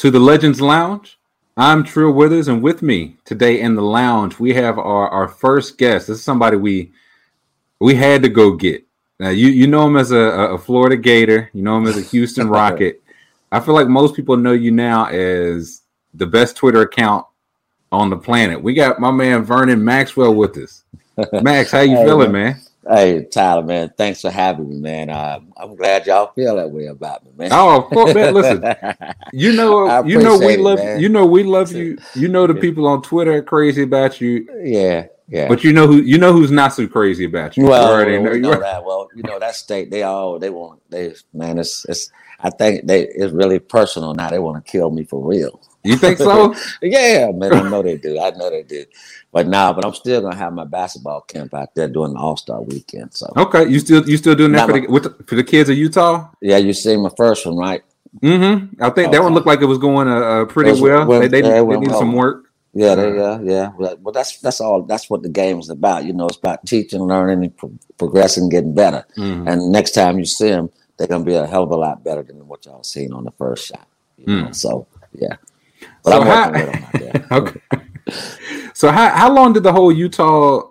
to the Legends Lounge. I'm Trill Withers, and with me today in the lounge we have our, our first guest. This is somebody we we had to go get. Now you you know him as a, a Florida Gator, you know him as a Houston Rocket. I feel like most people know you now as the best Twitter account on the planet. We got my man Vernon Maxwell with us. Max, how you Hey, feeling, man? Hey, Tyler, man, thanks for having me, man. Uh, I'm glad y'all feel that way about me, man. Oh, of course, man. Listen, you know, you know, we it, love man. you. Know, we love you. You know, the people on Twitter are crazy about you. yeah, yeah. But you know who you know who's not so crazy about you. well, You already we know- you know already- that. Well, you know that state. They all they want. They man, it's it's. I think they it's really personal now. They want to kill me for real. You think so? Yeah, man. I know they do. I know they do. But now, but I'm still gonna have my basketball camp out there during the All Star weekend. So okay, you still you still doing that for the, with the for the kids of Utah? yeah, you see my first one, right? Mm-hmm. I think that one looked like it was going uh, uh, pretty was- well. well, they they, they well. some work. Yeah, they, yeah, yeah. Well, that's that's all. That's what the game is about. You know, it's about teaching, learning, and pro- progressing, getting better. Mhm. And next time you see them, they're gonna be a hell of a lot better than what y'all seen on the first shot. You know? So yeah, but So I'm how- working with them out. Okay. so how how long did the whole Utah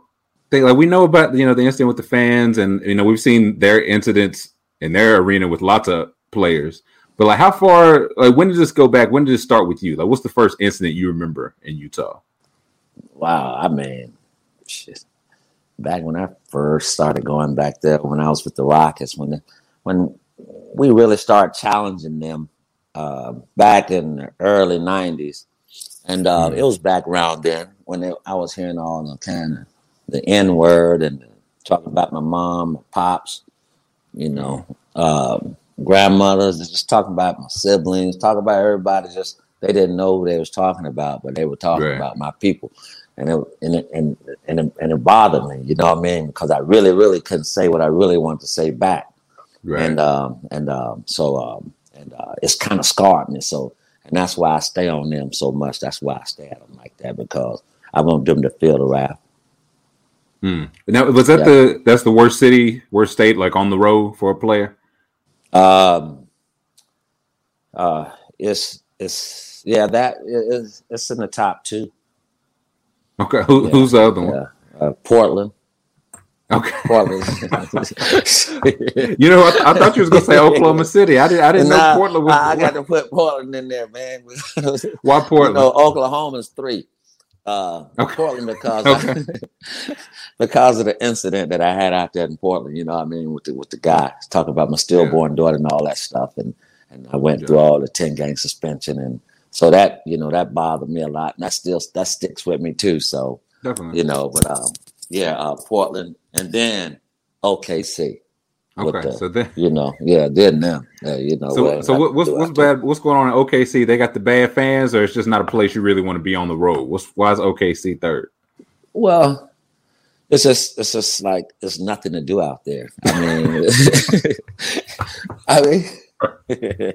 thing? Like we know about you know the incident with the fans, and you know we've seen their incidents in their arena with lots of players. But like, how far? Like, when did this go back? When did it start with you? Like, what's the first incident you remember in Utah? Wow, I mean, shit. Back when I first started going back there, when I was with the Rockets, when the, when we really started challenging them uh, back in the early '90s, and uh, it was back around then when they, I was hearing all the kind of the N word and talking about my mom, my pops, you know, um, grandmothers, just talking about my siblings, talking about everybody. Just they didn't know who they was talking about, but they were talking Right. about my people, and it and it, and and it, and it bothered me. You know what I mean? Because I really, really couldn't say what I really wanted to say back Right. and um and um so um and uh it's kind of scarred me so and that's why i stay on them so much that's why i stay at them like that because i want them to feel the wrath Hmm. Now, was that Yeah. the that's the worst city, worst state, like on the road for a player? um uh it's it's yeah that is it's in the top two Okay, Who, Yeah. who's the other one? yeah uh, portland Okay, portland you know, I, I thought you was gonna say Oklahoma City. I didn't. I didn't Nah, know Portland was. I, I got to put portland in there man Why Portland? You know, Oklahoma's three. Uh, Okay. Portland because Okay. because of the incident that I had out there in Portland. You know, what I mean, with the with the guy talking about my stillborn daughter and all that stuff, and and I went through all the ten game suspension, and so that you know that bothered me a lot, and that still that sticks with me too. So Definitely. you know, but um, yeah, uh, Portland, and then OKC. Okay, the- so then. You know, yeah, then them. Uh, you know, So, well, so what, what's what's bad? What's going on in OKC? They got the bad fans, or it's just not a place you really want to be on the road. What's why is OKC third? Well, it's just it's just like there's nothing to do out there. I mean, I mean,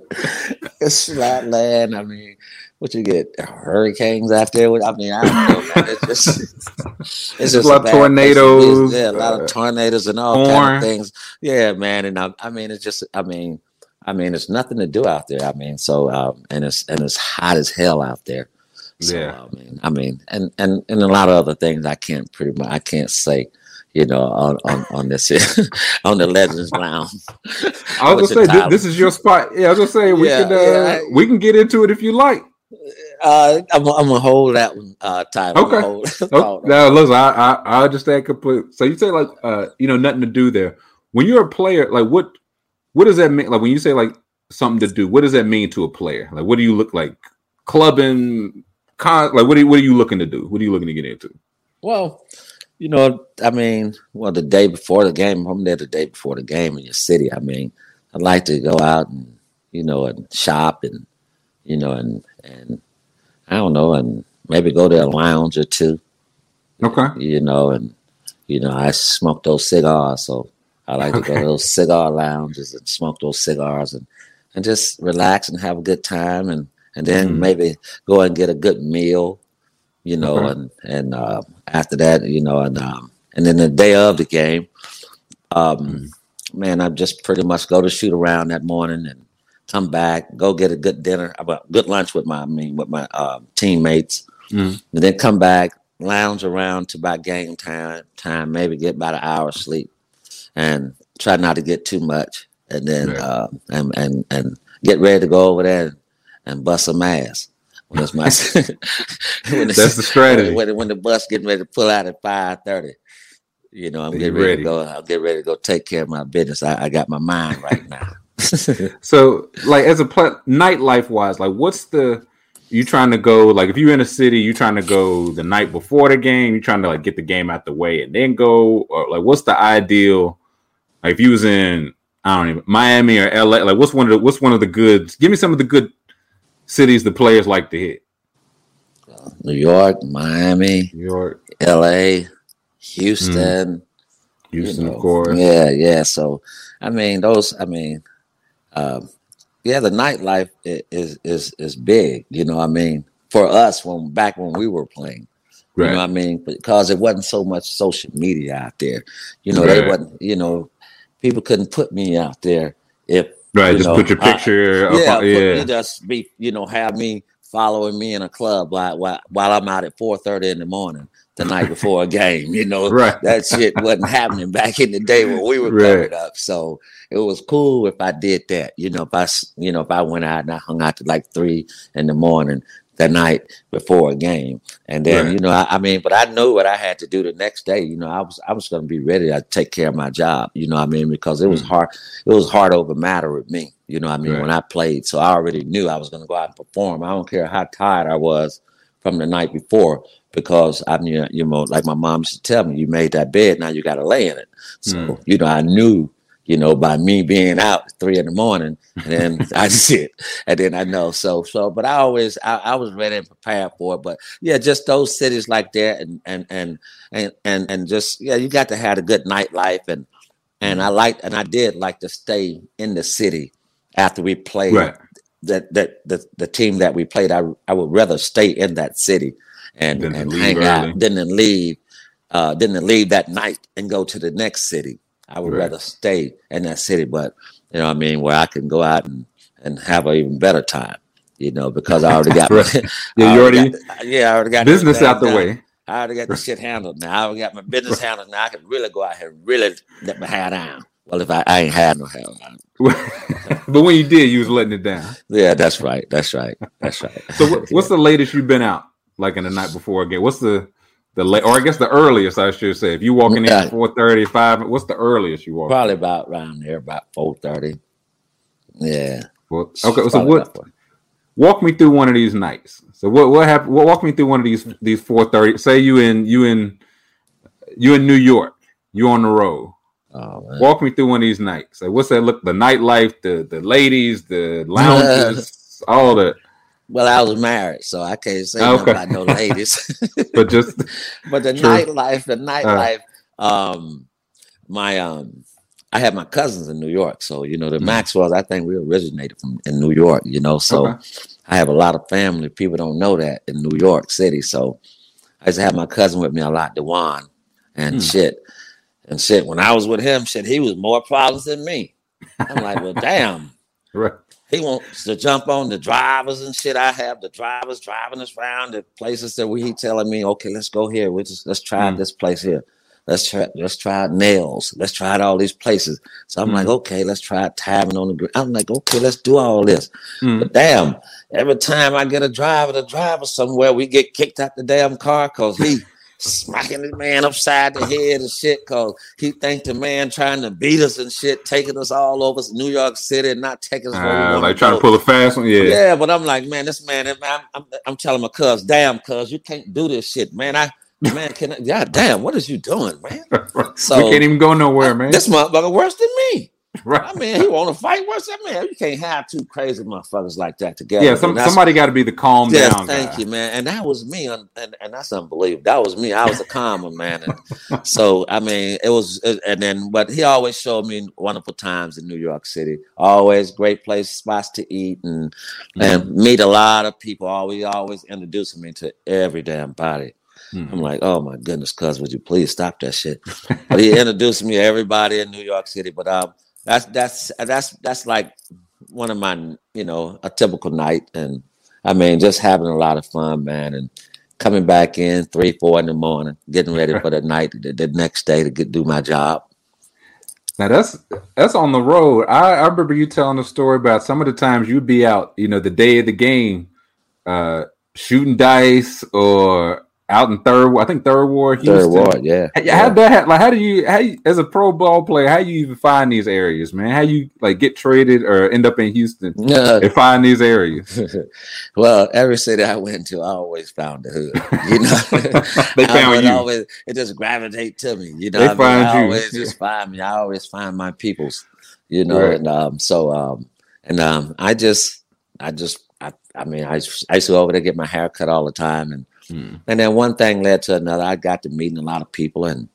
it's flat land. I mean, what you get hurricanes out there? I mean, I don't know. Man. It's just it's just a lot of tornadoes, Yeah, a lot uh, of tornadoes and all kind of things. Yeah, man. And I, I mean, it's just I mean. I mean, it's nothing to do out there. I mean, so um, and it's and it's hot as hell out there. So, Yeah. I mean, I mean, and and and a lot of other things I can't pretty much I can't say, you know, on on, on this on the Legends Lounge. I was gonna say thi- title. this is your spot. Yeah, I was gonna say we Yeah, can uh, yeah, I- we can get into it if you like. Uh, I'm, I'm gonna hold that one. Uh, time. I'm Okay. hold- Oh, hold now listen, I, I I understand complete. So you say like uh you know nothing to do there. When you're a player, like what what does that mean? Like when you say like something to do, what does that mean to a player? Like what do you look like? Clubbing, con like what are you, what are you looking to do? What are you looking to get into? Well, you know, I mean, well, the day before the game, I'm there the day before the game in your city. I mean, I'd like to go out and you know and shop and you know and and I don't know and maybe go to a lounge or two. Okay. You know, and you know I smoke those cigars, so I like to go to those cigar lounges and smoke those cigars and and just relax and have a good time and and then Mhm. maybe go and get a good meal, you know, Okay. and and uh, after that, you know, and um, and then the day of the game, um, Mhm. man, I just pretty much go to shoot around that morning and come back, go get a good dinner, about good lunch with my, I mean, with my um, teammates, Mhm. and then come back, lounge around to about game time, time maybe get about an hour of sleep, and try not to get too much, and then Right. uh, and and and get ready to go over there and, and bust some ass. When it's my when it's- That's the strategy. When, when the bus getting ready to pull out at five thirty, you know, I'm getting ready, ready. to go. I'll get ready to go take care of my business. I, I got my mind right now. So, like, as a pl- nightlife wise, like, what's the you trying to go? Like, if you're in a city, you trying to go the night before the game. You trying to like get the game out the way and then go, or like, what's the ideal? Like, if you was in, I don't even Miami or LA, like, what's one of the what's one of the good? Give me some of the good cities the players like to hit. New York, Miami, New York, L.A., mm-hmm. Houston. you Houston, know. of course. Yeah, yeah. So, I mean, those. I mean, um, yeah, the nightlife is is is big. You know, what I mean, for us when back when we were playing. You know what I mean? Because it wasn't so much social media out there. You know, they Right. wasn't, you know, people couldn't put me out there if Right, just know, put your I- picture. up yeah, on- put just be, you know, have me following me in a club while while, while I'm out at four thirty in the morning the night before a game. You know, Right. that shit wasn't happening back in the day when we were Right. up. So it was cool if I did that. You know, if I, you know, if I went out and I hung out to like three in the morning the night before a game, and then Right. you know, I, I mean, but I knew what I had to do the next day. You know, I was I was going to be ready to take care of my job. You know, what I mean, because it was Mm. hard. It was hard over matter with me. You know, what I mean, when I played, so I already knew I was going to go out and perform. I don't care how tired I was from the night before because I mean, you know, like my mom used to tell me, you made that bed, now you got to lay in it. So, Mm. you know, I knew, you know, by me being out three in the morning, and then I sit, and then I know. So, so, but I always, I, I was ready and prepared for it. But yeah, just those cities like that, and and and and and and just yeah, you got to have a good nightlife, and and I like, and I did like to stay in the city after we played Right. that that the, the team that we played, I I would rather stay in that city and, to and leave hang early. out to leave uh to leave that night and go to the next city. I would Right. rather stay in that city, but you know what I mean, where I can go out and, and have an even better time, you know, because I already got Right. I Yeah, you already got- yeah, I already got business out the way. I already got the shit handled now. I already got my business handled now. I can really go out here and really let my hair down. Well, if I, I ain't had no hair down. but when you did, you was letting it down. Yeah, that's right. That's right. That's right. So what, what's the latest you've been out? Like in the night before a game? What's the the late, or I guess the earliest I should say. If you walking in Yeah. at 4:30, 5, what's the earliest you walk? Probably about around there, about four thirty. Yeah. Well, okay, so what? Walk me through one of these nights. So what what happened? What walk me through one of these these 4:30. Say you in you in you in New York. You on the road. Oh. Walk me through one of these nights. Like what's that look? The nightlife, the the ladies, the lounges, all that. Well, I was married, so I can't say Okay. about no ladies. But just but the True. nightlife, the nightlife, um, my um, I had my cousins in New York, so you know the Mhm. Maxwells. I think we originated from in New York, you know. So Okay. I have a lot of family. People don't know that in New York City. So I used to have my cousin with me a lot, Dewan, and Hmm. shit, and shit. When I was with him, shit, he was more problems than me. I'm like, well, damn. right. He wants to jump on the drivers and shit. I have the drivers driving us around the places that we he telling me, okay, let's go here. We just let's try Mm. this place here. Let's try let's try Nell's. Let's try all these places. So I'm like, Mm. okay, let's try tavern on the gr-" I'm like, okay, let's do all this. Mm. But damn, every time I get a driver to drive us somewhere, we get kicked out the damn car because he smacking the man upside the head and shit because he think the man trying to beat us and shit, taking us all over New York City and not taking us Uh, like trying to pull a fast one. Yeah. Yeah, but I'm like, man, this man, I'm, I'm, I'm telling my cuz, damn, cuz, you can't do this shit, man. I man, can I, God damn, what is you doing, man? So we can't even go nowhere, man. this motherfucker worse than me. Right. I mean, he want to fight worse that man? You can't have two crazy motherfuckers like that together. Yeah, some, somebody got to be the calm Yes, down. thank guy. you, man. And that was me, and, and, and that's unbelievable. That was me. I was a calmer man. And so, I mean, it was, and then, but he always showed me wonderful times in New York City. Always great place, spots to eat, and and meet a lot of people. Always, always introducing me to every damn body. I'm like, oh my goodness, cuz, would you please stop that shit? but he introduced me to everybody in New York City. But um, that's that's that's that's like one of my, you know, a typical night, and I mean, just having a lot of fun, man, and coming back in three, four in the morning, getting ready for the night, the, the next day to get do my job. Now that's that's on the road. I, I remember you telling a story about some of the times you'd be out, you know, the day of the game, uh, shooting dice or out in third. I think third ward, Houston. Third ward, yeah. How, how that ha- like? How do you how you, as a pro ball player? How you even find these areas, man? How you like get traded or end up in Houston Yeah. and find these areas? well, every city I went to, I always found the hood. You know, They found you. Always, it just gravitate to me. You know, They I, mean? find I you. always just find me. I always find my peoples. You know, Right. and um, so um, and um, I just, I just, I, I mean, I, I used to go over there get my hair cut all the time, and Hmm. and then one thing led to another. I got to meeting a lot of people, and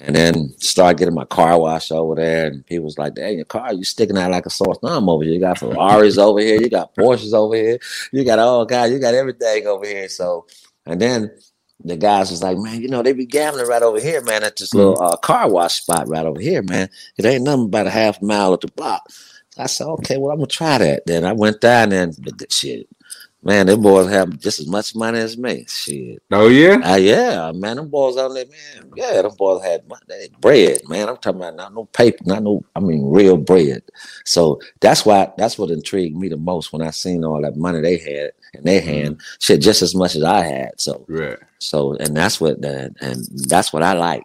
and then started getting my car washed over there, and people was like, "Dang, your car, you sticking out like a sore thumb over here. You got Ferraris over here, you got Porsches over here, you got all God, you got everything over here." So, and then the guys was like, "Man, you know they be gambling right over here, man, at this little uh, car wash spot right over here, man. It ain't nothing about a half mile at the block." I said, "Okay, well I'm gonna try that." Then I went down and shit. Man, them boys have just as much money as me. Shit. Oh yeah, Uh, yeah, man, them boys on there, man. Yeah, them boys had mon- they had bread, man. I'm talking about not no paper, not no, I mean, real bread. So that's why that's what intrigued me the most when I seen all that money they had in their hand, shit, just as much as I had. So, right. so, and that's what, the, and that's what I like.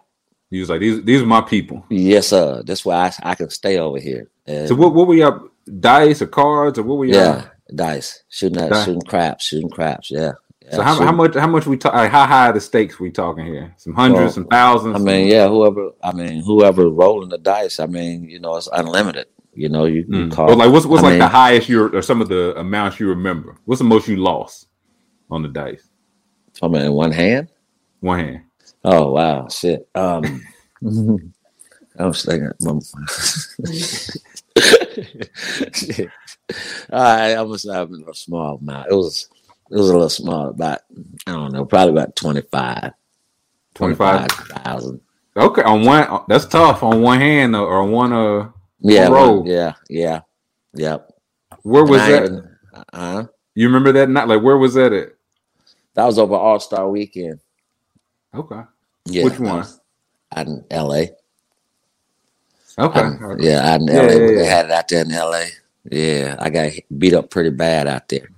He was like, these these are my people. Yes, sir. That's why I, I can stay over here. And, So what what were y'all dice or cards or what were y'all? yeah, dice, shooting at, shooting craps, shooting craps. Yeah. So Yeah, how, how shooting- much how much we talk? Like how high are the stakes we talking here? Some hundreds, Well, some thousands. I mean, yeah, whoever, I mean, whoever rolling the dice, I mean, you know, it's unlimited. You know, you, you Mm. call. Or like what's what's I like the highest you or some of the amounts you remember? What's the most you lost on the dice? I mean, in one hand. One hand. Oh wow, shit. Um, I was thinking. shit. All right, I was having a small amount. It was, it was a little small, about I don't know, probably about 25 25? 25,000. Okay, on one that's tough on one hand or on one uh Yeah, one- yeah, yeah, yep. where was And that? even- uh-huh. You remember that night? Like where was that at? That was over All Star Weekend. Okay. Yeah, Which one? Out in L.A. Okay. Um, yeah, out in Yeah, LA. yeah, when They had it out there in LA. Yeah, I got beat up pretty bad out there.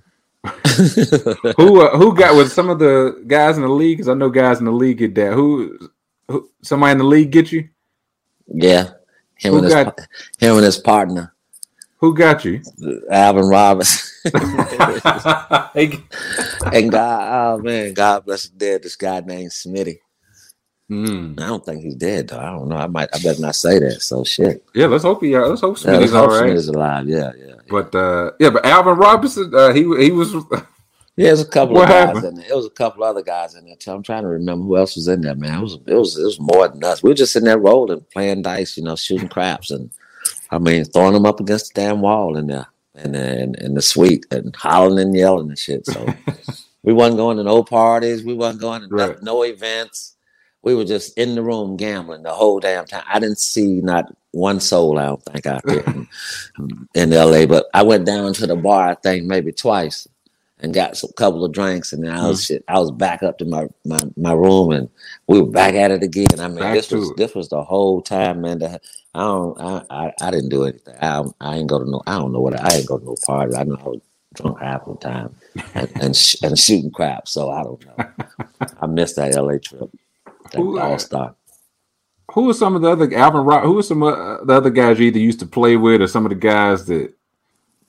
who uh, who got with some of the guys in the league? Because I know guys in the league get that. Who, who somebody in the league get you? yeah, him Who and his got- pa- him and his partner Who got you? Alvin Roberts and God. Oh man, God bless the dead. This guy named Smitty. Mm. I don't think he's dead though. I don't know. I might. I better not say that. So shit. Yeah, let's hope he. Uh, let's hope Yeah, let's Smitty's all right. Alive. Yeah, yeah. But uh, yeah, but Alvin Robertson, uh, he he was. Yeah, there's a couple What of guys happened? in there. It was a couple other guys in there too. I'm trying to remember who else was in there, man. It was it was it was more than us. We were just sitting there rolling, playing dice, you know, shooting craps, and I mean throwing them up against the damn wall in there, and in, in the suite, and hollering and yelling and shit. So we wasn't going to no parties. We wasn't going to no- no events. We were just in the room gambling the whole damn time. I didn't see not one soul. I don't think um, out there in, in L.A. But I went down to the bar. I think maybe twice and got some couple of drinks, and then I was mm-hmm. shit. I was back up to my, my my room, and we were back at it again. I mean, Back this was it. this was the whole time, man. The, I don't, I, I I didn't do anything. I I ain't go to no. I don't know what I ain't go to no party. I know I was drunk half the time and and, sh- and shooting crap. So I don't know. I missed that L.A. trip. Who, uh, All Star. who are some of the other Alvin Rob? Who are some uh, the other guys you either used to play with, or some of the guys that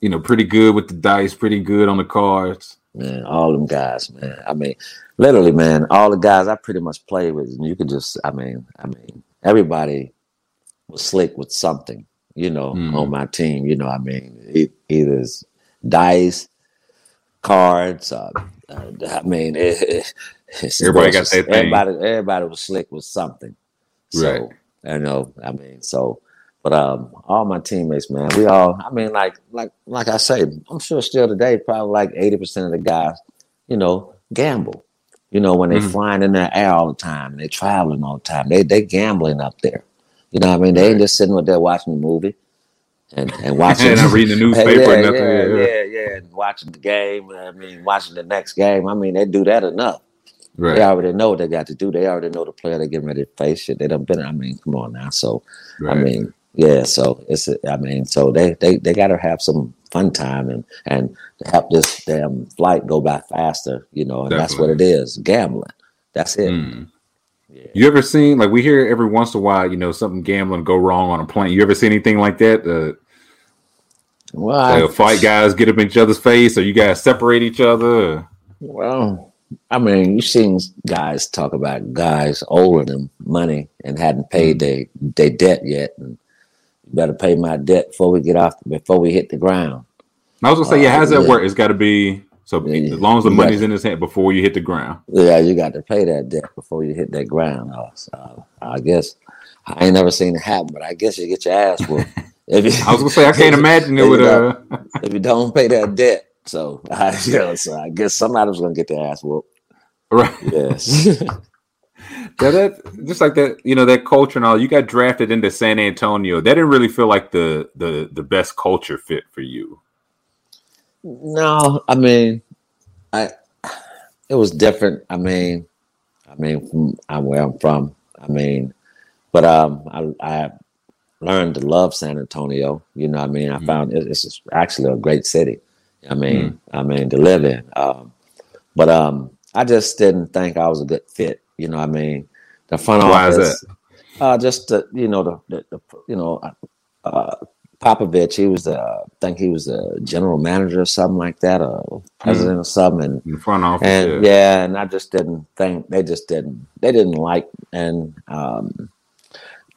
you know pretty good with the dice, pretty good on the cards? man, all them guys, man. I mean, literally, man, all the guys I pretty much played with, and you could just, I mean, I mean, everybody was slick with something, you know, Mhm. on my team. You know, I mean, it, either dice, cards. Uh, uh, I mean, it, Everybody got their thing. everybody. Everybody was slick with something. So Right. I know. I mean, so. But um, all my teammates, man, we all. I mean, like, like, like I say, I'm sure still today, probably like 80 percent of the guys, you know, gamble. You know, when they're Mhm. flying in the air all the time, and they traveling all the time, they they gambling up there. You know, what I mean, they ain't just sitting with there watching the movie and and watching And not reading the newspaper yeah, nothing. Yeah, Yeah, yeah, yeah, and watching the game. I mean, watching the next game. I mean, they do that enough. They already know what they got to do. They already know the player they're getting ready to face. Shit, they done been. I mean, come on now. So Right. I mean, yeah. So it's. a- I mean, so they they they got to have some fun time and and to help this damn flight go by faster. You know, and that's what it is. Gambling. That's it. Mm. You ever seen like we hear every once in a while, you know, something gambling go wrong on a plane. You ever see anything like that? Uh, Well, I- fight guys get up in each other's face, or you guys separate each other. Well, I mean, you've seen guys talk about guys owing them money and hadn't paid their their debt yet, and you better pay my debt before we get off before we hit the ground. I was gonna say, yeah, Uh, how's that yeah. work? It's got to be so Yeah, as long as the money's in his hand before you hit the ground. Yeah, you got to pay that debt before you hit that ground. Uh, so I guess I ain't never seen it happen, but I guess you get your ass whooped if you. I was gonna say, I can't imagine it would. Uh, if you don't pay that debt. So, I, you know, so I guess somebody was gonna get their ass whooped. right. Yes. Yeah, that just like that, you know, that culture and all. You got drafted into San Antonio. That didn't really feel like the the the best culture fit for you. No, I mean, I it was different. I mean, I mean, from I'm where I'm from. I mean, but um, I I learned to love San Antonio. You know, what I mean, I found it, it's actually a great city. I mean, I mean to live in. Um, but um, I just didn't think I was a good fit. You know, I mean, the front Why is office. Uh, just the, you know the, the, the you know uh, Popovich. He was the I think he was the general manager or something like that, or president or something. And, front office, and yeah. yeah, and I just didn't think they just didn't they didn't like and um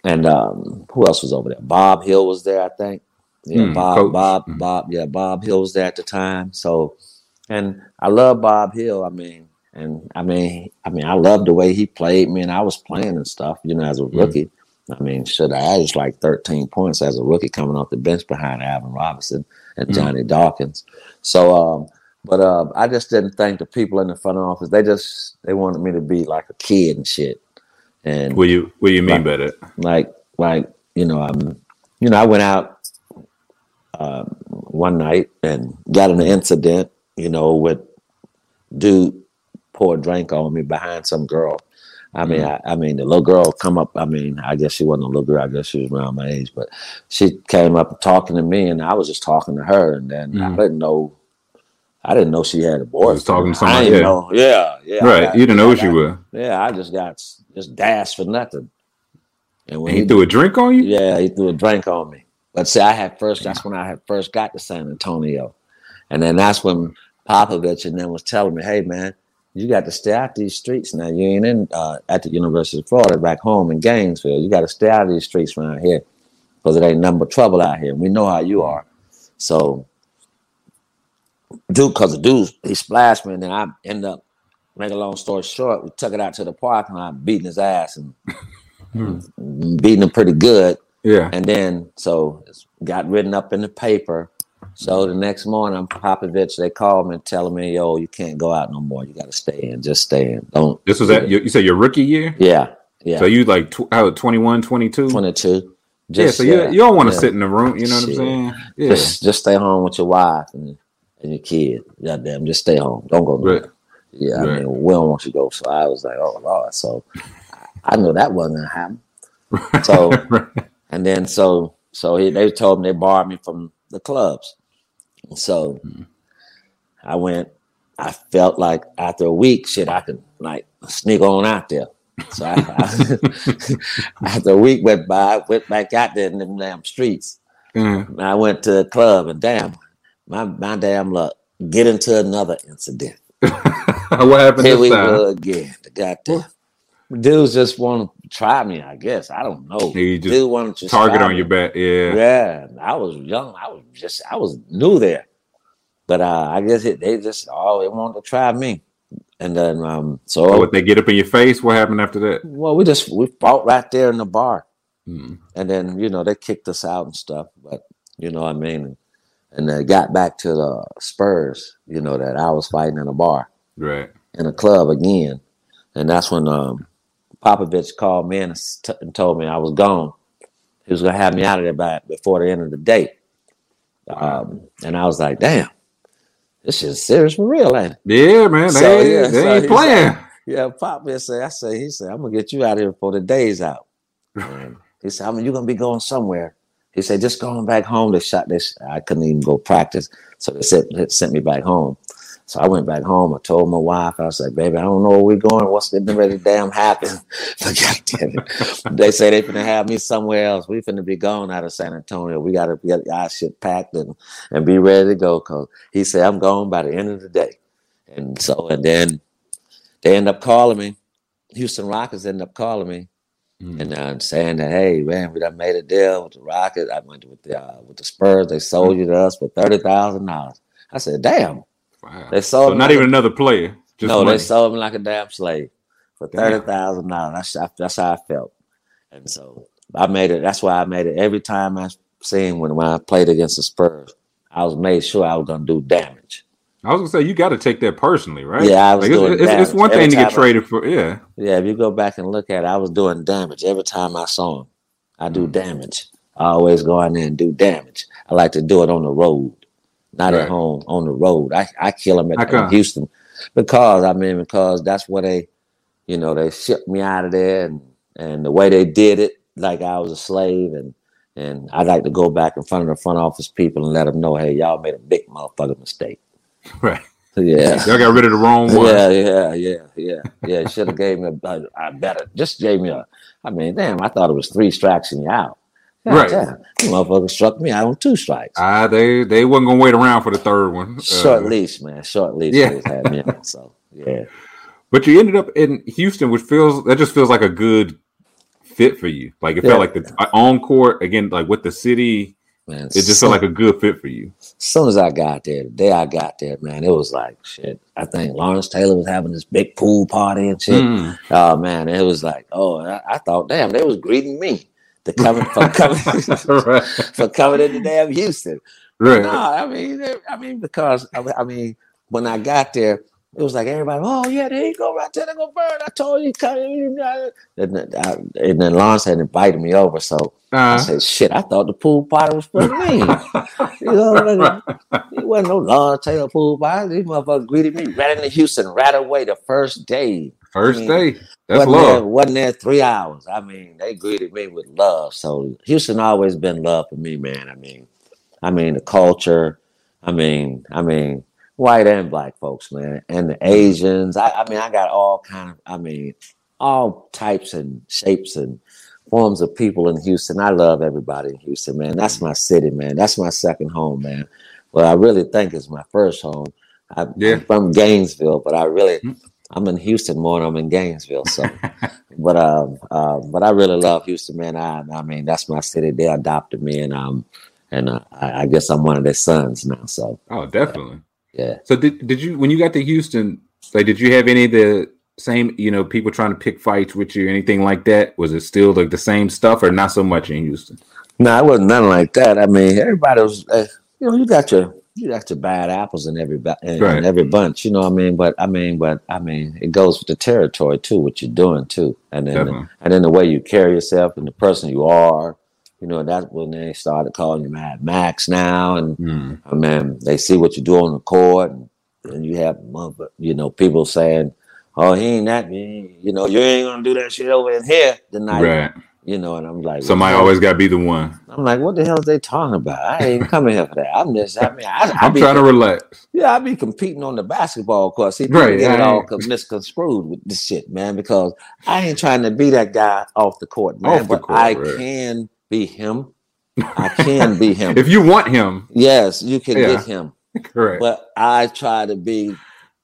and um who else was over there? Bob Hill was there, I think. Yeah, Hmm, Bob, coach. Bob, Mhm. Bob, yeah, Bob Hill was there at the time. So and I love Bob Hill. I mean, and I mean, I mean, I loved the way he played. Man, I was playing and stuff, you know, as a Mhm. rookie. I mean, should I averaged like 13 points as a rookie coming off the bench behind Alvin Robertson and Mhm. Johnny Dawkins. So, um, but uh, I just didn't think the people in the front office they just they wanted me to be like a kid and shit. And What you what you mean by that? like like you know I'm you know I went out um, one night and got in an incident you know with dude pour a drink on me behind some girl. I mean, I, I mean, the little girl come up. I mean, I guess she wasn't a little girl. I guess she was around my age, but she came up talking to me, and I was just talking to her. And then I Mhm. didn't know, I didn't know she had a boyfriend. I was talking to I somebody, didn't yeah. know. Yeah, yeah. Right. got- you didn't know I what you were. Yeah, I just got just dashed for nothing. And when And he threw a drink on you? yeah, he threw a drink on me. But say I had first. That's when I had first got to San Antonio, and then that's when Popovich and then was telling me, "Hey, man, you got to stay out these streets now. You ain't in uh, at the University of Florida back home in Gainesville. You got to stay out of these streets around here because it ain't nothing but trouble out here. We know how you are." So, dude, because the dude he splashed me, and then I end up. Make a long story short, we took it out to the parking lot, beating his ass and beating him pretty good. Yeah. And then so it's got written up in the paper. So the next morning, Popovich, they called me and telling me, "Yo, you can't go out no more. You got to stay in. Just stay in. Don't." This was at you, you said your rookie year? Yeah, yeah. So you like tw- how 21, 22? Twenty-two. yeah, so you, you don't want to yeah. sit in the room, you know what I'm saying? Yeah. Just just stay home with your wife and, and your kid. Goddamn, just stay home. Don't go nowhere. Right. Yeah, I mean, we don't want you to go. So I was like, oh lord. So I knew that wasn't gonna happen. So and then so so he, they told me they barred me from the clubs. So I went. I felt like after a week, shit, I could like sneak on out there. So I, I, after a week went by, I went back out there in them damn streets. Mhm. And I went to the club, and damn, my my damn luck. get into another incident. what happened Here we time? go again. The goddamn dudes just want to try me. I guess I don't know. He just Dude wanted to Target on me. your back. Yeah. Yeah, I was young. I was just I was new there, but uh, I guess it, they just oh they wanted to try me, and then um so So what they get up in your face? What happened after that? well we just we fought right there in the bar, Hmm. and then you know they kicked us out and stuff. But you know what I mean, and they got back to the Spurs. You know that I was fighting in a bar Right. in a club again, and that's when um Popovich called me and, t- and told me I was gone. He was gonna have me out of there by before the end of the day. Um, and I was like, damn, this is serious for real, ain't it? Yeah, man. They, yeah, they so ain't playing. Yeah, Pop say, I said, he said, I'm gonna get you out here before the day's out. And he said, I mean, you're gonna be going somewhere. He said, just going back home. They shot this. I couldn't even go practice, so they sent, they sent me back home. So I went back home. I told my wife, I was like, baby, I don't know where we're going. What's getting ready to damn happen? But goddamn it. They say they finna have me somewhere else. We finna be gone out of San Antonio. We gotta get our shit packed and, and be ready to go. Cause he said, I'm gone by the end of the day. And so, and then they end up calling me. Houston Rockets end up calling me Mm. and uh, saying that, hey man, we done made a deal with the Rockets. I went with the uh, with the Spurs. They sold you to us for thirty thousand dollars. I said, damn. Wow. They sold So me not like even a- another player. Just no, money. they sold me like a damn slave for thirty thousand dollars. That's that's how I felt, and so I made it. That's why I made it every time I seen when when I played against the Spurs. I was made sure I was gonna do damage. I was gonna say you got to take that personally, right? Yeah, I was Like, doing it's, it's, it's damage one thing to get I- traded for. Yeah. Yeah, if you go back and look at it, I was doing damage every time I saw him. I do Mm. damage. I always go out there and do damage. I like to do it on the road, not Right. at home. On the road, I I kill them at, in Houston because I mean because that's where they, you know, they shipped me out of there and and the way they did it, like I was a slave and. And I like to go back in front of the front office people and let them know, hey, y'all made a big motherfucking mistake. Right. Yeah. Y'all got rid of the wrong one. Yeah, yeah, yeah, yeah, yeah. Should have gave me a, a, a better. Just gave me a. I mean, damn, I thought it was three strikes and you out. God Right. damn, motherfucker struck me out on two strikes. Ah, they they wasn't gonna wait around for the third one. Short Uh, leash, man. Short leash. yeah. Had me on, so yeah, But you ended up in Houston, which feels that just feels like a good fit for you. Like it Yeah. felt like the uh, on court again, like with the city, man. it just felt like a good fit for you. as soon as I got there, the day I got there, man, it was like shit. I think Lawrence Taylor was having this big pool party and shit. Mm. Oh man, it was like, oh, I, I thought, damn, they was greeting me. The coming for coming right. for coming into damn Houston. Right. No, I mean, I mean, because I mean- when I got there, it was like everybody, oh yeah, there you go, right there, they go burn. I told you, come. And then, I, and then Lawrence had invited me over, so I Uh, said, shit, I thought the pool party was for me. you know, it wasn't no Lawrence Taylor pool party. These motherfuckers greeted me right into Houston right away the first day. first I mean, day. That's wasn't There, wasn't there three hours. I mean, they greeted me with love. So Houston always been love for me, man. I mean, I mean the culture. I mean, I mean white and black folks, man, and the Asians. I, I mean, I got all kind of. I mean, all types and shapes and forms of people in Houston. I love everybody in Houston, man. That's my city, man. That's my second home, man. Well, I really think it's my first home. I, Yeah. I'm from Gainesville, but I really, Mm. I'm in Houston more than I'm in Gainesville. So, but um, uh, but I really love Houston, man. I, I mean, that's my city. They adopted me, and um, and uh, I, I guess I'm one of their sons now. So, Oh, definitely. yeah. So did did you when you got to Houston? Like, did you have any of the same you know people trying to pick fights with you, or anything like that? Was it still like the same stuff, or not so much in Houston? No, it wasn't nothing like that. I mean, everybody was, uh, you know, you got your you got your bad apples in every in, Right. in every bunch. You know what I mean? But I mean, but I mean, it goes with the territory too, what you're doing too, and then Definitely. and then the way you carry yourself and the person you are. You know, that's when they started calling you Mad Max now, and Hmm. I mean, they see what you do on the court, and, and you have, you know, people saying, "Oh, he ain't that," you know, you ain't gonna do that shit over in here tonight, Right. You know. And I'm like, Somebody always got to be the one. I'm like, what the hell is they talking about? I ain't coming here for that. I'm just, I mean, I, be, trying to relax. yeah, I be competing on the basketball court. See, Right, get it all misconstrued with this shit, man, because I ain't trying to be that guy off the court, man. The but court, I right. can be him. I can be him. If you want him, yes, you can Yeah. get him. Correct. but I try to be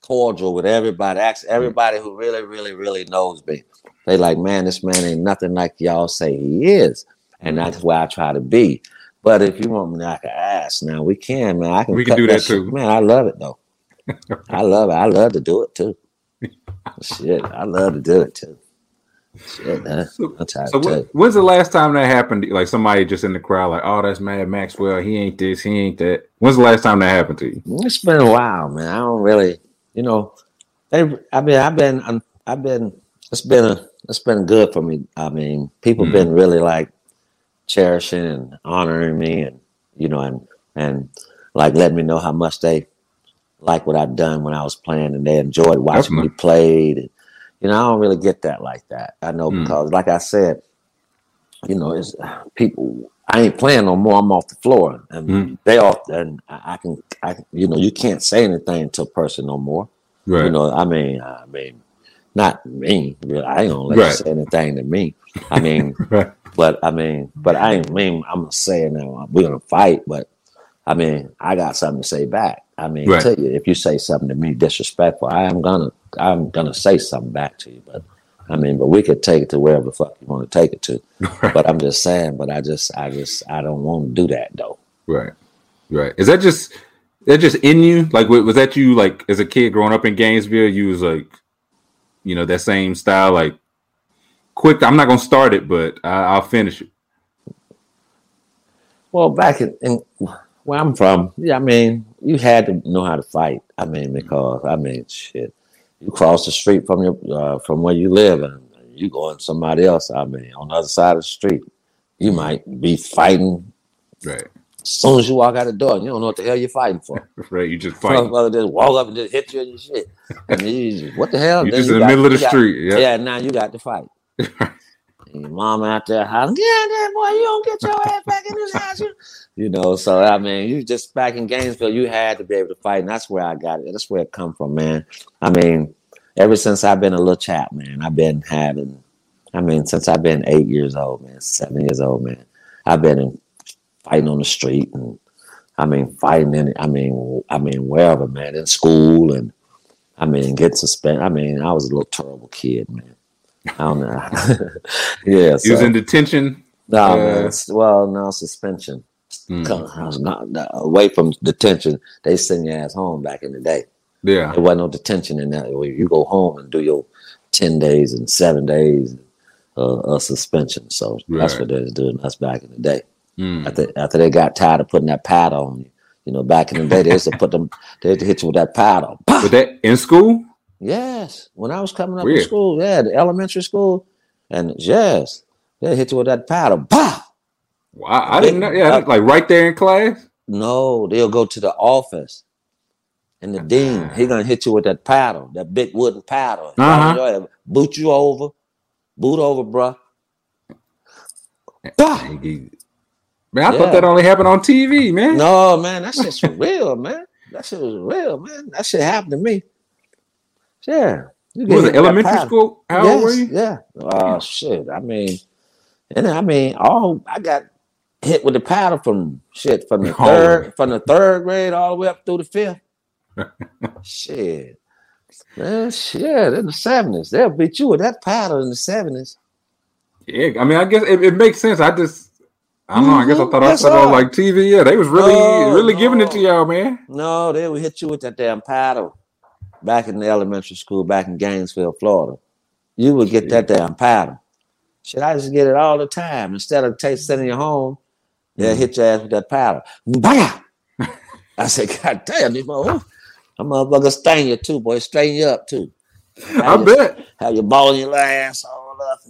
cordial with everybody. Ask mm. everybody who really, really, really knows me. They like, man, this man ain't nothing like y'all say he is, and mm-hmm. that's where I try to be. But if you want me to knock an ass, now we can, man. I can. We can do that shit. too. man. I love it though. I love it. I love to do it too. Shit, I love to do it too. Shit, man. So- So when's the last time that happened? to you? Like somebody just in the crowd, like, "Oh, that's Mad Maxwell. He ain't this. He ain't that." When's the last time that happened to you? It's been a while, man. I don't really, you know, they. I mean, I've been, I've been. It's been a. It's been good for me. I mean, people Mhm. been really like cherishing and honoring me, and you know, and and like letting me know how much they like what I've done when I was playing, and they enjoyed watching me Definitely. play. And, you know, I don't really get that like that. I know Mm. because, like I said, you know, it's people. I ain't playing no more. I'm off the floor, and Mm. they off, and I, I can, I, you know, you can't say anything to a person no more. Right. You know, I mean, I mean, not me. Really, I ain't gonna let Right. you say anything to me. I mean, right. but I mean, but I ain't mean I'm gonna say now. We're gonna fight, but I mean, I got something to say back. I mean, Right. tell you if you say something to me disrespectful, I am gonna I'm gonna say something back to you. But I mean, but we could take it to wherever the fuck you want to take it to. But I'm just saying. But I just I just I don't want to do that though. Right. Right. Is that just that just in you? Like, was that you like as a kid growing up in Gainesville? You was like, you know, that same style, like quick. I'm not gonna start it, but I, I'll finish it. Well, back in, in where I'm from, yeah, I mean, you had to know how to fight. I mean, because I mean, shit, you cross the street from your uh, from where you live, and you go in somebody else. I mean, on the other side of the street, you might be fighting. Right. As soon as you walk out the door, you don't know what the hell you're fighting for. Right. You just fight. Motherfucker just walk up and just hit you and shit. And just, what the hell? You're Then just you in the middle of the got- street. Yeah. Yeah, now you got to fight. And your mom out there hollering, yeah, that boy, you don't get your ass back in this house. You, you know, so I mean, you just back in Gainesville, you had to be able to fight, and that's where I got it. That's where it come from, man. I mean, ever since I've been a little chap, man, I've been having. I mean, since I've been eight years old, man, seven years old, man, I've been in, fighting on the street, and I mean, fighting in. I mean, I mean, wherever, man, in school, and I mean, get suspended. I mean, I was a little terrible kid, man. I don't know. yeah, You was in detention. no, Uh, man. it's- Well, no suspension. Mm. Come- I was not, away from detention. They send your ass home back in the day. Yeah. There wasn't no detention in that. You go home and do your ten days and seven days uh, of suspension. So that's what they was doing us back in the day. Mm. After after they got tired of putting that pad on you. You know, back in the day, they used to put them. They used to hit you with that paddle. But that in school. Yes, when I was coming up Weird. in school, yeah, the elementary school, and yes, they hit you with that paddle. Bah! Wow, I didn't know. Yeah, like right there in class. No, they'll go to the office, and the dean he gonna hit you with that paddle, that big wooden paddle. Uh-huh. Boot you over, boot over, bruh. Bah! Man, I Yeah. thought that only happened on TV, man. No, man, that shit's real, man. That shit was real, man. That shit happened to me. Yeah. You was it elementary school? How yes, old were you? Yeah. Oh shit. I mean, and I mean, all I got hit with the paddle from shit from the Oh. third from the third grade all the way up through the fifth. shit. Man, shit, in the seventies. They'll beat you with that paddle in the seventies. Yeah, I mean, I guess it, it makes sense. I just, I don't know. I guess I Mhm, thought I said on like TV. Yeah, they was really, No, really giving it to y'all, man. No, they would hit you with that damn paddle back in the elementary school back in Gainesville, Florida. You would get that damn paddle. Shit, I just get it all the time. Instead of take, sending you home, they'll Mhm. hit your ass with that paddle. Bam! I said, God damn, these motherfuckers, them motherfuckers stain you too, boy. Strain you up too. I Have you- bet. Have you balling your ass all up. And you,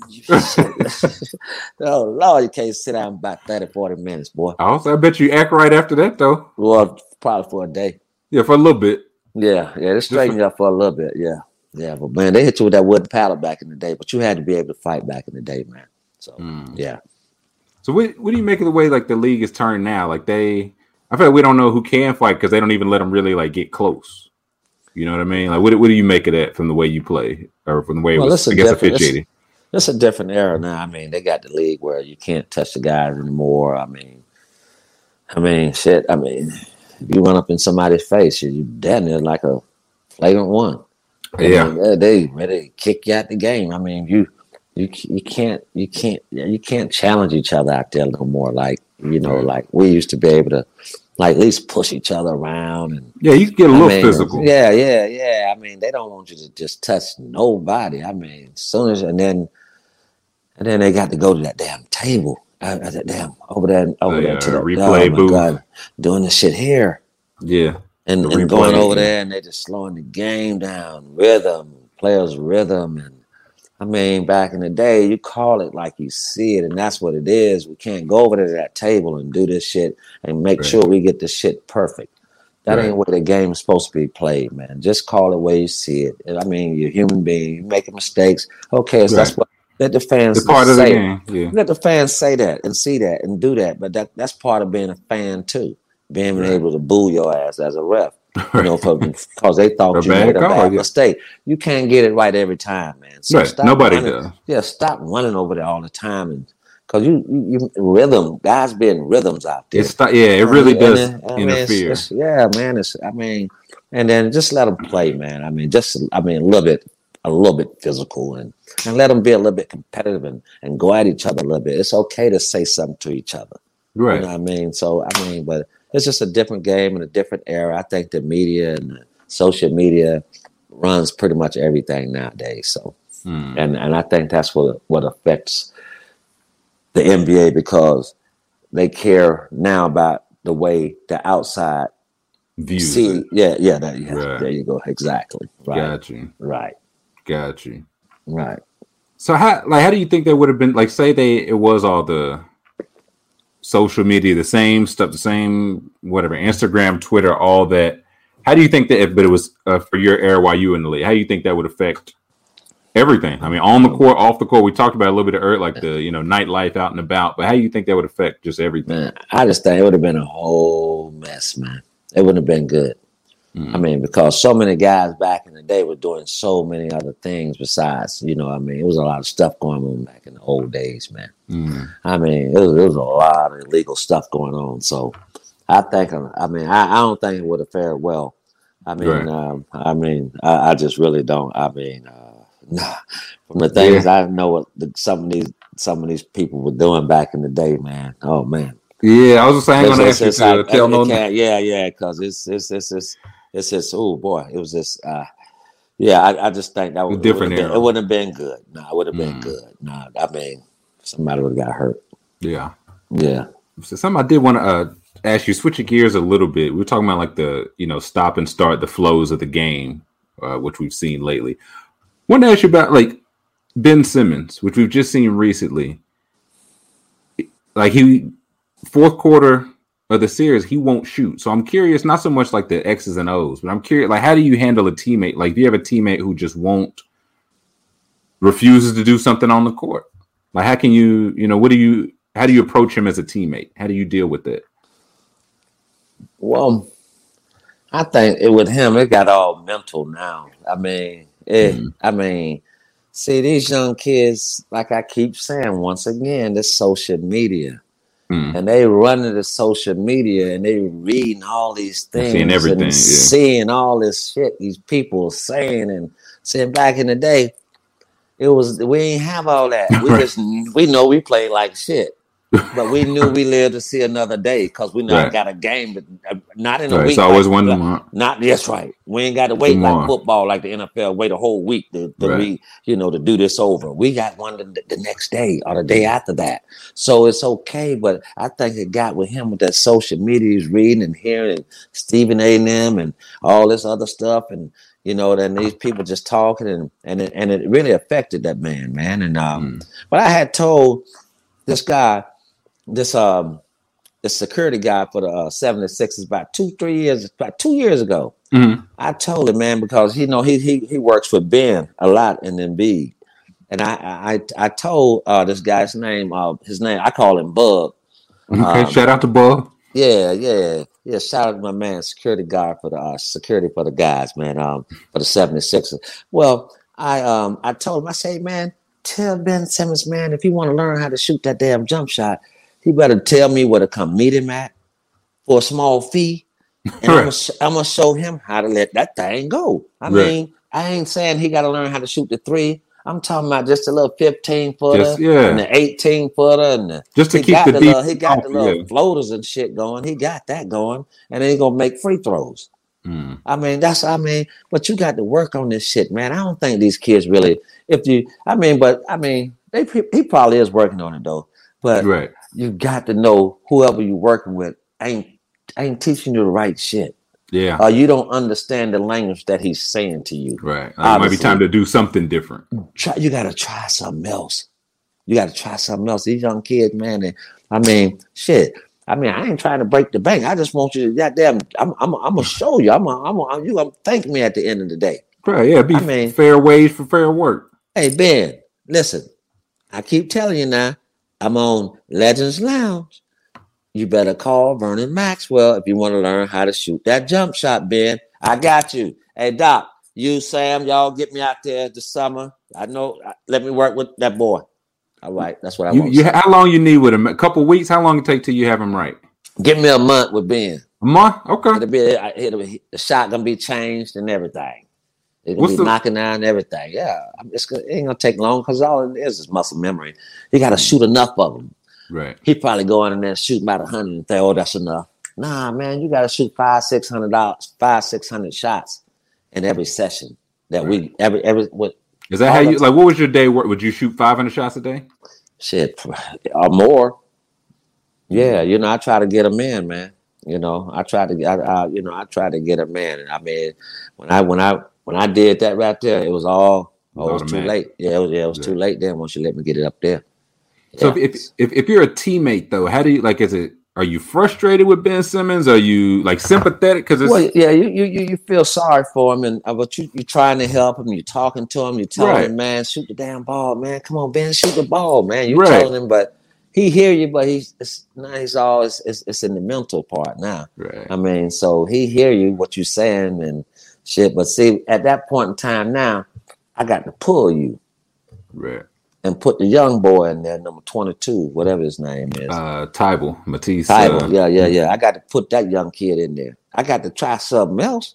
oh, Lord, you can't sit down about 30, 40 minutes, boy. I also, I bet you act right after that though. Well, probably for a day. Yeah, for a little bit. Yeah, yeah, they straightened you up for a little bit. Yeah, yeah, but man, they hit you with that wooden paddle back in the day, but you had to be able to fight back in the day, man. So Mm. yeah, So what, what do you make of the way like the league is turned now? Like they, I feel like we don't know who can fight because they don't even let them really like get close. You know what I mean? Like what, what do you make of that from the way you play or from the way it Well, was it's a I guess officiated? It's a different era now. I mean, they got the league where you can't touch the guys anymore. I mean, I mean, shit. I mean, if you run up in somebody's face, you're dead near like a flagrant one. I Yeah. mean, they, to kick you out the game. I mean, you you you can't you can't you can't challenge each other out there no more. Like you know, like we used to be able to like at least push each other around and Yeah, you can get a little mean, physical. Yeah, yeah, yeah. I mean, they don't want you to just touch nobody. I mean, as soon as and then and then they got to go to that damn table. Uh, uh, that damn over there over Oh, there to the replay oh booth. God, doing this shit here Yeah. and, The and going over there and they just slowing the game down, rhythm, players' rhythm, and I mean, back in the day, you call it like you see it, and that's what it is. We can't go over there to that table and do this shit and make Right. sure we get the shit perfect. That Right. ain't where the game's supposed to be played, man. Just call it where you see it. I mean, you're a human being, you're making mistakes. Okay, so that's what let the fans It's part of the say. game. Yeah. Let the fans say that and see that and do that. But that that's part of being a fan too. Being Right. able to boo your ass as a ref. You know, because they thought you made a call, bad yeah. mistake. You can't get it right every time, man. So Right. stop Nobody running, does. Yeah, stop running over there all the time and because you, you, you rhythm guys being rhythms out there. It's st- yeah, it really and does then- I mean, it's- interfere. it's- yeah, man. It's I mean, and then just let them play, man. I mean, just I mean, a little bit, a little bit physical, and and let them be a little bit competitive and and go at each other a little bit. It's okay to say something to each other. right. You know what I mean? So I mean, but it's just a different game and a different era. I think the media and the social media runs pretty much everything nowadays. So Hmm. and and I think that's what what affects the NBA because they care now about the way the outside Views. see. Yeah, yeah, that, yeah. Right. There you go. Exactly. Right. Got you. Right. Got you. Right. So how like how do you think that would have been like say they it was all the social media the same stuff the same whatever Instagram Twitter all that how do you think that if but it was uh, for your era while you were in the league how do you think that would affect everything I mean on the court off the court we talked about a little bit earlier like the you know nightlife out and about but how do you think that would affect just everything Man, I just think it would have been a whole mess, man. It wouldn't have been good. Mm. I mean, because so many guys back in the day were doing so many other things besides, you know, I mean, it was a lot of stuff going on back in the old days, man. Mm. I mean, it was, it was a lot of illegal stuff going on. So I think, I mean, I, I don't think it would have fared well. I mean, Right. um, I mean, I, I just really don't. I mean, uh, nah. From the things I know what the, some of these some of these people were doing back in the day, man. Oh man, yeah I was just saying I'm gonna ask you to like- tell no yeah, yeah, because it's it's it's it's it's just oh boy, it was just uh, yeah. I, I just think that would different been. It wouldn't have been good. No, it would have been Mm. good. No, I mean, somebody would have got hurt. yeah Yeah. So something I did want to uh, ask you, switching gears a little bit. We were talking about like the you know stop and start the flows of the game, uh, which we've seen lately. Want to ask you about like Ben Simmons, which we've just seen recently. Like he fourth quarter of the series, he won't shoot. So I'm curious, not so much like the X's and O's, but I'm curious, like how do you handle a teammate? Like, do you have a teammate who just won't refuses to do something on the court? Like, how can you, you know, what do you, how do you approach him as a teammate? How do you deal with it? Well, I think it with him, it got all mental now. I mean, it. Mhm. I mean, see these young kids, like I keep saying once again, this social media. Mm. and they running the social media and they reading all these things seeing everything, and yeah. seeing all this shit these people saying and saying back in the day it was we ain't have all that we Right. just we know we played like shit but we knew we lived to see another day because we now Right. got a game but uh, not in a Right, week it's always like- one tomorrow. not that's right. We ain't got to wait Tomorrow. like football, like the NFL, wait a whole week to, to Right. re, you know, to do this over. We got one the, the next day or the day after that. So it's okay. But I think it got with him with that social media he's reading and hearing and Stephen A. and and all this other stuff. And, you know, then these people just talking and, and, it, and it really affected that man, man. And, um, Mm. but I had told this guy, this, um, the security guy for the uh, 76ers about two, three years, about two years ago. Mhm. I told him, man, because you know he he he works for Ben a lot in Embiid, and I I I told uh, this guy's name, uh, his name I call him Bub. Okay, Um, shout out to Bub. Yeah, yeah, yeah. Shout out to my man, security guard for the uh, security for the guys, man, um, for the 76ers. Well, I um I told him, I say, man, tell Ben Simmons, man, if you want to learn how to shoot that damn jump shot, he better tell me where to come meet him at for a small fee and I'm, Right. gonna, I'm gonna show him how to let that thing go. I Right. mean, I ain't saying he got to learn how to shoot the three. I'm talking about just a little 15 footer Just- yeah. and the 18 footer and the Just to keep the the deep little, he got the little yeah. floaters and shit going. He got that going, and then he gonna make free throws. Mm. I mean, that's I mean, but you got to work on this shit, man. I don't think these kids really. If you, I mean, but I mean, they he probably is working on it though. But Right. You got to know whoever you're working with ain't ain't teaching you the right shit, Yeah. or you don't understand the language that he's saying to you. right. Like, it might be time to do something different. Try, you got to try something else. You got to try something else. These young kids, man. They, I mean, shit. I mean, I ain't trying to break the bank. I just want you to goddamn. I'm, I'm, I'm gonna show you. I'm, a, I'm, a, you gonna thank me at the end of the day. Right. Yeah. Be I mean- fair wage for fair work. Hey Ben, listen. I keep telling you now. I'm on Legends Lounge. You better call Vernon Maxwell if you want to learn how to shoot that jump shot, Ben. I got you. Hey Doc, you Sam, y'all get me out there this summer. I know. Let me work with that boy. All right, that's what I You, want. you, how long you need with him? A couple weeks? How long it take till you have him right? Give me a month with Ben. A month? Okay. It'll be uh, it'll be, the shot gonna be changed and everything. Gonna What's be the- knocking down everything. Yeah, gonna, it ain't gonna take long because all it is is muscle memory. You got to shoot enough of them. Right. He probably go in there and shoot about a hundred and think, oh, that's enough. Nah, man, you got to shoot five, six hundred dollars, five, six hundred shots in every session that we every every what Is that how you like? What was your day work? Would you shoot 500 shots a day? shit or more. Yeah, mm. you know, I try to get a man, man. You know, I try to, I, I, you know, I try to get a man. And I mean, when I, when I, when I did that right there, it was all, oh, it was too late. Yeah, it was, yeah, it was Yeah. too late. Then once you let me get it up there. So if, if if you're a teammate though, how do you like? Is it are you frustrated with Ben Simmons? Are you like sympathetic? Because Well, yeah, you, you you feel sorry for him, and uh, but you you trying to help him. You're talking to him. You're telling Right. him, man, shoot the damn ball, man. Come on, Ben, shoot the ball, man. You Right. telling him, but he hear you, but he's it's, now he's all it's, it's it's in the mental part now. right. I mean, so he hear you what you're saying and shit. But see, at that point in time now, I got to pull you right. and put the young boy in there, number twenty two, whatever his name is. Uh, Thybulle, Matisse. Tyler. uh, yeah, yeah, yeah. I got to put that young kid in there. I got to try something else.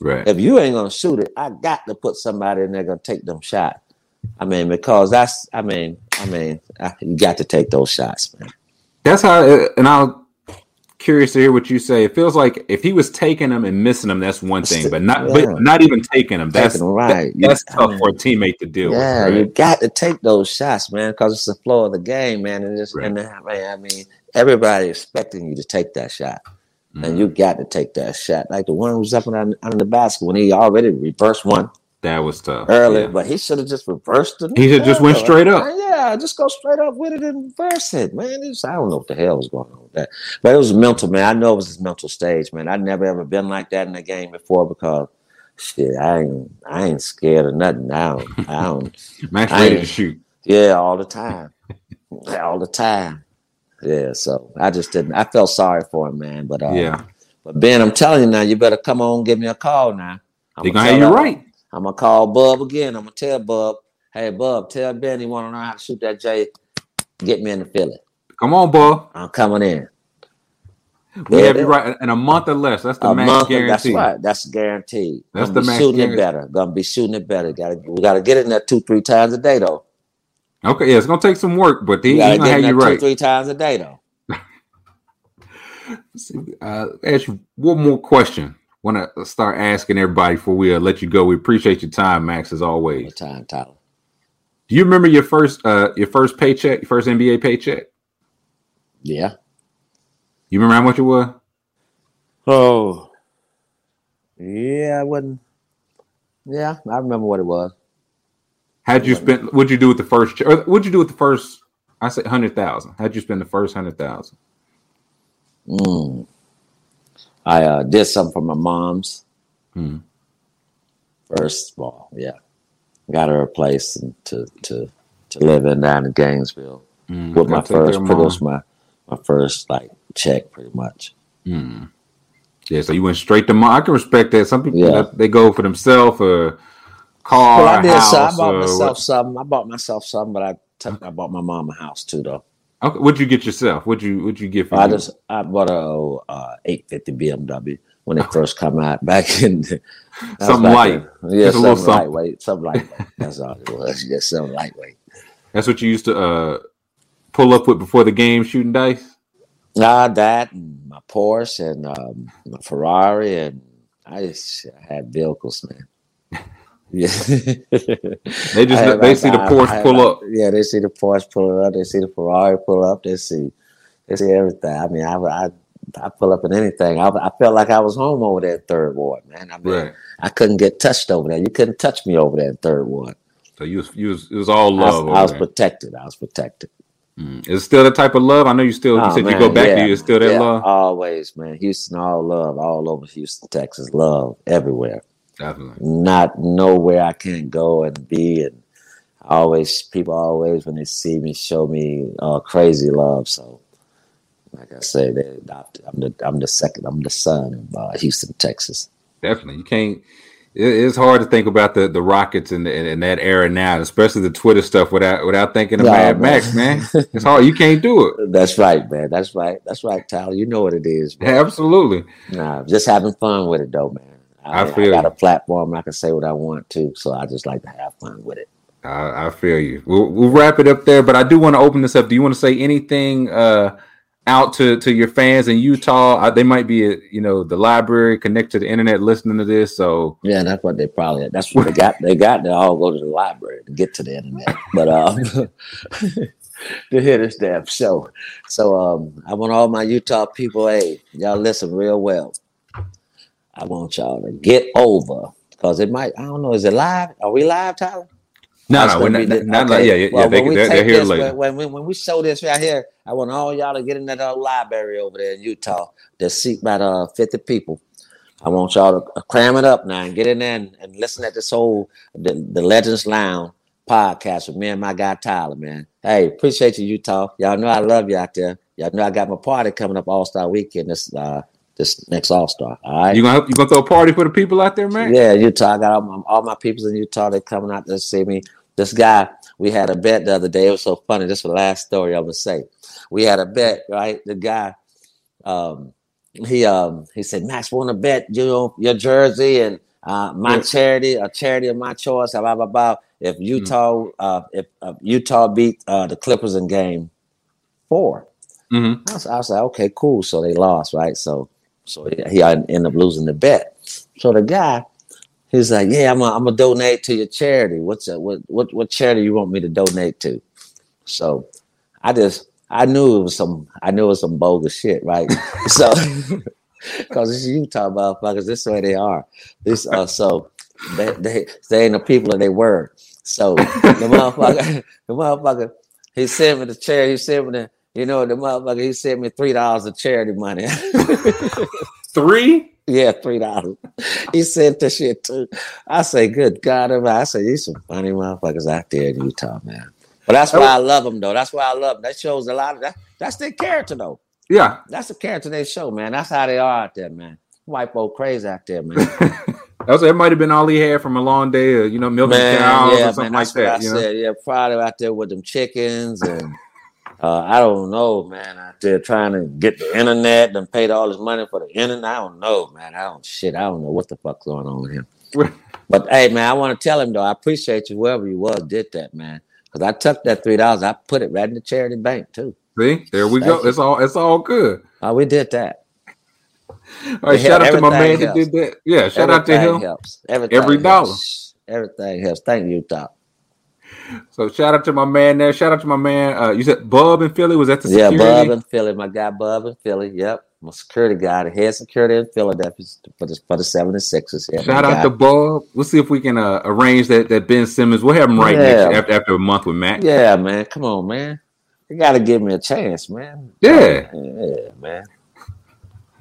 right. If you ain't gonna shoot it, I got to put somebody in there gonna take them shot. I mean, because that's, I mean, I mean, I, you got to take those shots, man. That's how. And I'm curious to hear what you say. It feels like if he was taking them and missing them, that's one thing, but not, Yeah. but not even taking them. That's Taking right. You- That's I tough mean, for a teammate to deal Yeah, with. you got to take those shots, man, because it's the flow of the game, man. And just Right. and I mean, I mean, everybody expecting you to take that shot, Mm-hmm. and you got to take that shot. Like the one who was up under, under the basket when he already reversed one That was tough. early, Yeah. but he should have just reversed it. He should just went straight up. Yeah, just go straight up with it and verse it, man. It's, I don't know what the hell was going on with that, but it was mental, man. I know it was his mental stage, man. I'd never ever been like that in a game before because. Shit, I ain't, I ain't scared of nothing. I don't, I don't, Max I ready to shoot. yeah, all the time. all the time. Yeah, so I just didn't I felt sorry for him, man. But uh, yeah, but Ben, I'm telling you now, you better come on, give me a call now. I'm they're gonna have you right. I'm gonna call Bub again. I'm gonna tell Bub, hey Bub, tell Ben he wanna know how to shoot that J. Get me in the Philly. Come on, boy. I'm coming in. We Yeah, have you right in a month or less. That's the max month, that's guarantee. right. That's guaranteed. That's Gonna the be max shooting guarantee. it better. Gonna be shooting it better. Gotta we gotta get in there two, three times a day though. Okay, yeah, it's gonna take some work, but he, We he gotta gonna get have in you there two, right. three times a day though. Uh, ask you one more question. Want to start asking everybody before we uh, let you go. We appreciate your time, Max, as always. the time, Tyler. Do you remember your first uh your first paycheck, your first NBA paycheck? Yeah. You remember how much it was? Oh, yeah, I wouldn't. Yeah, I remember what it was. How'd you spend? What'd you do with the first? Or what'd you do with the first? I said hundred thousand. How'd you spend the first hundred thousand? Mm. I uh, did something for my mom's. Hmm. First of all, yeah, got her a place to to to live in down in Gainesville Mm, with my gotta take care first, pretty much my my first like check, pretty much. Mm. Yeah, so you went straight to mom. I can respect that. Some people Yeah. they go for themselves or car, Well, I did. house. So I bought myself what- something. I bought myself something, but I took, I bought my mom a house too, though. Okay, what'd you get yourself? What'd you What'd you get for I you? just I bought a uh, 850 BMW. When it first come out back in the, Something back light. in- yeah, something something. lightweight, something lightweight. That's all it was. Just something lightweight. That's what you used to uh, pull up with before the game, shooting dice. Ah, that and my Porsche and um, my Ferrari and I just had vehicles, man. Yeah, They just had they see the Porsche had pull up. Yeah, they see the Porsche pull up. They see the Ferrari pull up. They see, they see everything. I mean, I I, I pull up in anything. I, I felt like I was home over there in Third Ward, man. I mean, Right. I couldn't get touched over there. You couldn't touch me over there in Third Ward. So you was, you was it was all I was, love. I was protected. I was protected. Mm. Is it still the type of love? I know you still. You Oh, said you go back yeah, to you. It's still that yeah, love. Always, man. Houston, all love, all over Houston, Texas, love everywhere. Definitely. Not nowhere I can't go and be, and always people always when they see me show me uh, crazy love. So, like I say, they adopted. I'm the I'm the second. I'm the son of uh, Houston, Texas. Definitely. You can't. It, it's hard to think about the, the Rockets in, the, in that era now, especially the Twitter stuff, without without thinking of No, Mad man. Max. Man, it's hard. You can't do it. That's right, man. That's right. That's right, Tyler. You know what it is. Man. Absolutely. Nah, just having fun with it though, man. I I, feel got you. a platform I can say what I want to, so I just like to have fun with it. I, I feel you. We'll, we'll wrap it up there, but I do want to open this up. Do you want to say anything uh, out to, to your fans in Utah? Uh, they might be, uh, you know, the library connect to the internet listening to this. So Yeah, that's what they probably that's what they got. They got to all go to the library to get to the internet. But um to hear this damn show. So um I want all my Utah people, hey, y'all listen real well. I want y'all to get over because it might I don't know, is it live? Are we live, Tyler? No, no, we're not, the- not, okay. yeah, yeah, Well, yeah. They, when they're here this, later. When, when, when we show this right here, I want all y'all to get in that uh, library over there in Utah. There's seat about uh, 50 people. I want y'all to cram it up now and get in there and, and listen at this whole the, the Legends Lounge podcast with me and my guy Tyler, man. Hey, appreciate you, Utah. Y'all know I love you out there. Y'all know I got my party coming up All Star Weekend this uh this next All Star. All right. You gonna you gonna throw a party for the people out there, man? Yeah, Utah. I got all my, all my peoples in Utah. They coming out to see me. This guy, we had a bet the other day. It was so funny. This was the last story I'm gonna say. We had a bet, right? The guy, um, he um, he said, Max, want to bet you know, your jersey and uh, my Yeah. charity, a charity of my choice, blah blah blah. If Utah, uh, if uh, Utah beat uh, the Clippers in Game Four, hmm I was, I was like, okay, cool. So they lost, right? So so he, he ended up losing the bet. So the guy, he's like, yeah, I'm gonna donate to your charity. What's a, what what what charity you want me to donate to? So I just I knew it was some I knew it was some bogus shit, right? so because it's Utah motherfuckers, this way they are. This uh so they they they ain't the people that they were. So the motherfucker, the motherfucker, he sent me the charity, he sent me the you know, the motherfucker, he sent me three dollars of charity money. Three. yeah, three dollars. He sent the shit too. I say, good God, I say, these some funny motherfuckers out there in Utah, man. But that's why I love them, though. That's why I love them. That shows a lot of that. That's their character, though. Yeah. That's the character they show, man. That's how they are out there, man. White folk crazy out there, man. That was, it might have been all he had from a long day of, you know, milking cows yeah, or something man, like that. I You know? said. Yeah, probably out there with them chickens and uh, I don't know, man. Out there trying to get the internet and paid all this money for the internet. I don't know, man. I don't shit. I don't know what the fuck's going on with him. But hey, man, I want to tell him though. I appreciate you, whoever you was, did that, man. Because I took that three dollars, I put it right in the charity bank too. See, there we Thank go. you. It's all it's all good. Oh, we did that. All right, shout out to my man everything that did that. Yeah, shout out to Everything him. Helps. Everything Every helps. Everything helps. Thank you, Doc. So shout out to my man there. Shout out to my man. Uh, you said Bub in Philly was that the Yeah, security? Bub in Philly. My guy Bub in Philly. Yep. My security guy, the head security in Philadelphia for the for the 76ers. Yeah, Shout out guy. to Bub. We'll see if we can uh, arrange that that Ben Simmons. We'll have him right Yeah. next after after a month with Matt. Yeah, man. Come on, man. You gotta give me a chance, man. Yeah. Yeah, man.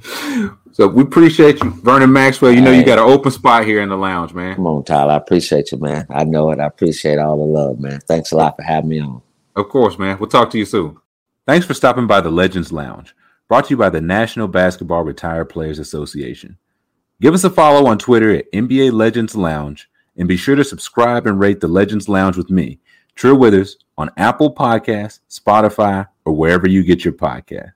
So we appreciate you, Vernon Maxwell. You know you got an open spot here in the lounge, man. Come on, Tyler. I appreciate you, man. I know it. I appreciate all the love, man. Thanks a lot for having me on. Of course, man. We'll talk to you soon. Thanks for stopping by the Legends Lounge, brought to you by the National Basketball Retired Players Association. Give us a follow on Twitter at NBA Legends Lounge, and be sure to subscribe and rate the Legends Lounge with me, True Withers, on Apple Podcasts, Spotify, or wherever you get your podcasts.